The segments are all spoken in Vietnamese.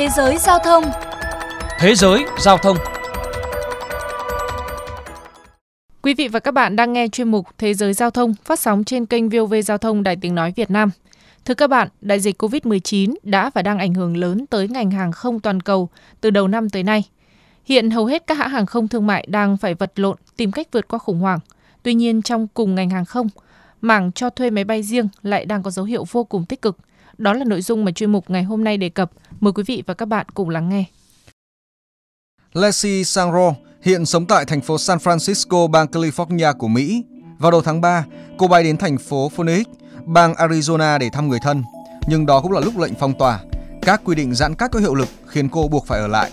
Thế giới giao thông Thế giới giao thông Quý vị và các bạn đang nghe chuyên mục Thế giới giao thông phát sóng trên kênh VOV Giao thông Đài Tiếng Nói Việt Nam. Thưa các bạn, đại dịch COVID-19 đã và đang ảnh hưởng lớn tới ngành hàng không toàn cầu từ đầu năm tới nay. Hiện hầu hết các hãng hàng không thương mại đang phải vật lộn tìm cách vượt qua khủng hoảng. Tuy nhiên trong cùng ngành hàng không, mảng cho thuê máy bay riêng lại đang có dấu hiệu vô cùng tích cực. Đó là nội dung mà chuyên mục ngày hôm nay đề cập. Mời quý vị và các bạn cùng lắng nghe. Leslie Sangro hiện sống tại thành phố San Francisco, bang California của Mỹ. Vào đầu tháng 3, cô bay đến thành phố Phoenix, bang Arizona để thăm người thân. Nhưng đó cũng là lúc lệnh phong tỏa. Các quy định giãn cách có hiệu lực khiến cô buộc phải ở lại.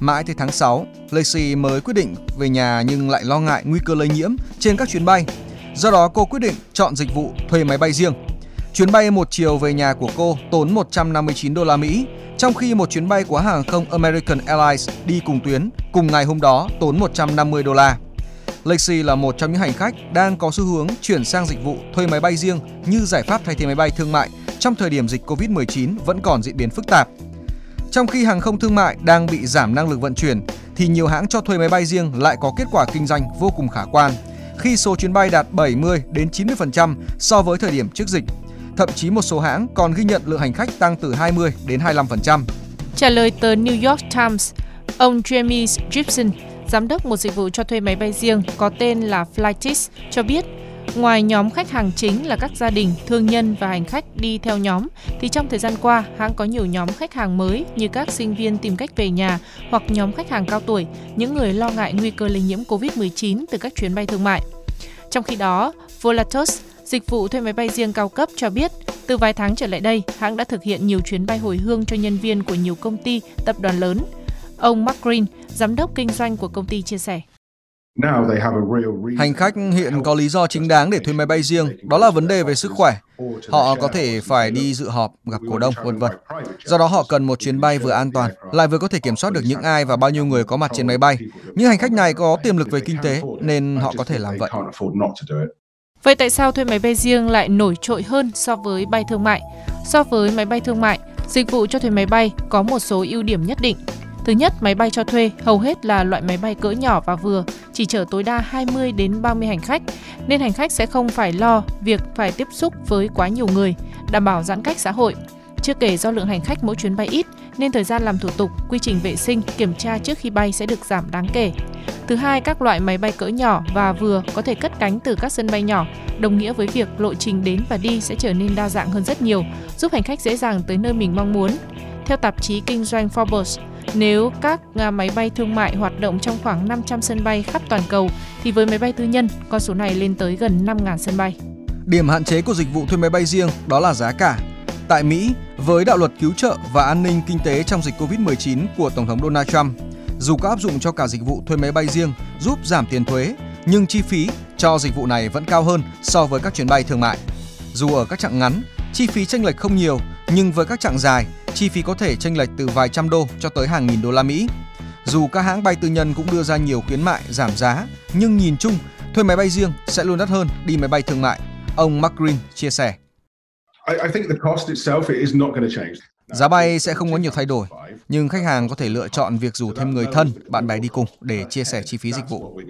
Mãi tới tháng 6, Lacey mới quyết định về nhà nhưng lại lo ngại nguy cơ lây nhiễm trên các chuyến bay. Do đó cô quyết định chọn dịch vụ thuê máy bay riêng. Chuyến bay một chiều về nhà của cô tốn 159 đô la Mỹ, trong khi một chuyến bay của hàng không American Airlines đi cùng tuyến cùng ngày hôm đó tốn 150 đô la. Lexi là một trong những hành khách đang có xu hướng chuyển sang dịch vụ thuê máy bay riêng như giải pháp thay thế máy bay thương mại trong thời điểm dịch Covid-19 vẫn còn diễn biến phức tạp. Trong khi hàng không thương mại đang bị giảm năng lực vận chuyển, thì nhiều hãng cho thuê máy bay riêng lại có kết quả kinh doanh vô cùng khả quan, khi số chuyến bay đạt 70 đến 90% so với thời điểm trước dịch. Thậm chí một số hãng còn ghi nhận lượng hành khách tăng từ 20 đến 25%. Trả lời tờ New York Times, ông Jamie Gibson, giám đốc một dịch vụ cho thuê máy bay riêng có tên là Flightis, cho biết Ngoài nhóm khách hàng chính là các gia đình, thương nhân và hành khách đi theo nhóm, thì trong thời gian qua, hãng có nhiều nhóm khách hàng mới như các sinh viên tìm cách về nhà hoặc nhóm khách hàng cao tuổi, những người lo ngại nguy cơ lây nhiễm COVID-19 từ các chuyến bay thương mại. Trong khi đó, Volatus, dịch vụ thuê máy bay riêng cao cấp cho biết, từ vài tháng trở lại đây, hãng đã thực hiện nhiều chuyến bay hồi hương cho nhân viên của nhiều công ty, tập đoàn lớn. Ông Mark Green, giám đốc kinh doanh của công ty chia sẻ. Hành khách hiện có lý do chính đáng để thuê máy bay riêng, đó là vấn đề về sức khỏe. Họ có thể phải đi dự họp, gặp cổ đông, vân vân. Do đó họ cần một chuyến bay vừa an toàn, lại vừa có thể kiểm soát được những ai và bao nhiêu người có mặt trên máy bay. Những hành khách này có tiềm lực về kinh tế nên họ có thể làm vậy. Vậy tại sao thuê máy bay riêng lại nổi trội hơn so với bay thương mại? So với máy bay thương mại, dịch vụ cho thuê máy bay có một số ưu điểm nhất định. Thứ nhất, máy bay cho thuê hầu hết là loại máy bay cỡ nhỏ và vừa, chỉ chở tối đa 20 đến 30 hành khách, nên hành khách sẽ không phải lo việc phải tiếp xúc với quá nhiều người, đảm bảo giãn cách xã hội. Chưa kể do lượng hành khách mỗi chuyến bay ít nên thời gian làm thủ tục, quy trình vệ sinh, kiểm tra trước khi bay sẽ được giảm đáng kể. Thứ hai, các loại máy bay cỡ nhỏ và vừa có thể cất cánh từ các sân bay nhỏ, đồng nghĩa với việc lộ trình đến và đi sẽ trở nên đa dạng hơn rất nhiều, giúp hành khách dễ dàng tới nơi mình mong muốn. Theo tạp chí kinh doanh Forbes, nếu các máy bay thương mại hoạt động trong khoảng 500 sân bay khắp toàn cầu, thì với máy bay tư nhân, con số này lên tới gần 5.000 sân bay. Điểm hạn chế của dịch vụ thuê máy bay riêng đó là giá cả. Tại Mỹ, với đạo luật cứu trợ và an ninh kinh tế trong dịch Covid-19 của Tổng thống Donald Trump, dù có áp dụng cho cả dịch vụ thuê máy bay riêng giúp giảm tiền thuế, nhưng chi phí cho dịch vụ này vẫn cao hơn so với các chuyến bay thương mại. Dù ở các chặng ngắn, chi phí chênh lệch không nhiều, nhưng với các chặng dài, chi phí có thể chênh lệch từ vài trăm đô cho tới hàng nghìn đô la Mỹ. Dù các hãng bay tư nhân cũng đưa ra nhiều khuyến mại giảm giá, nhưng nhìn chung, thuê máy bay riêng sẽ luôn đắt hơn đi máy bay thương mại. Ông Mark Green chia sẻ. Giá bay sẽ không có nhiều thay đổi, nhưng khách hàng có thể lựa chọn việc rủ thêm người thân, bạn bè đi cùng để chia sẻ chi phí dịch vụ.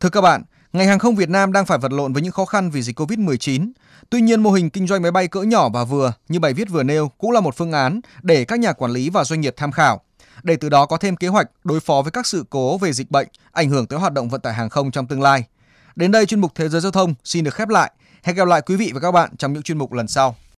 Thưa các bạn, ngành hàng không Việt Nam đang phải vật lộn với những khó khăn vì dịch Covid-19. Tuy nhiên, mô hình kinh doanh máy bay cỡ nhỏ và vừa như bài viết vừa nêu cũng là một phương án để các nhà quản lý và doanh nghiệp tham khảo, để từ đó có thêm kế hoạch đối phó với các sự cố về dịch bệnh ảnh hưởng tới hoạt động vận tải hàng không trong tương lai. Đến đây chuyên mục Thế giới giao thông xin được khép lại. Hẹn gặp lại quý vị và các bạn trong những chuyên mục lần sau.